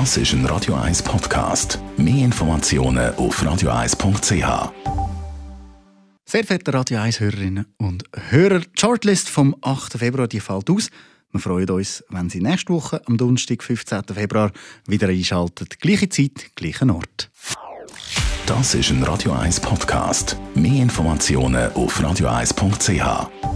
Das ist ein Radio 1 Podcast. Mehr Informationen auf radio1.ch. Sehr verehrte Radio 1 Hörerinnen und Hörer, die Shortlist vom 8. Februar die fällt aus. Wir freuen uns, wenn Sie nächste Woche am Donnerstag, 15. Februar, wieder einschalten. Gleiche Zeit, gleichen Ort. Das ist ein Radio 1 Podcast. Mehr Informationen auf radio1.ch.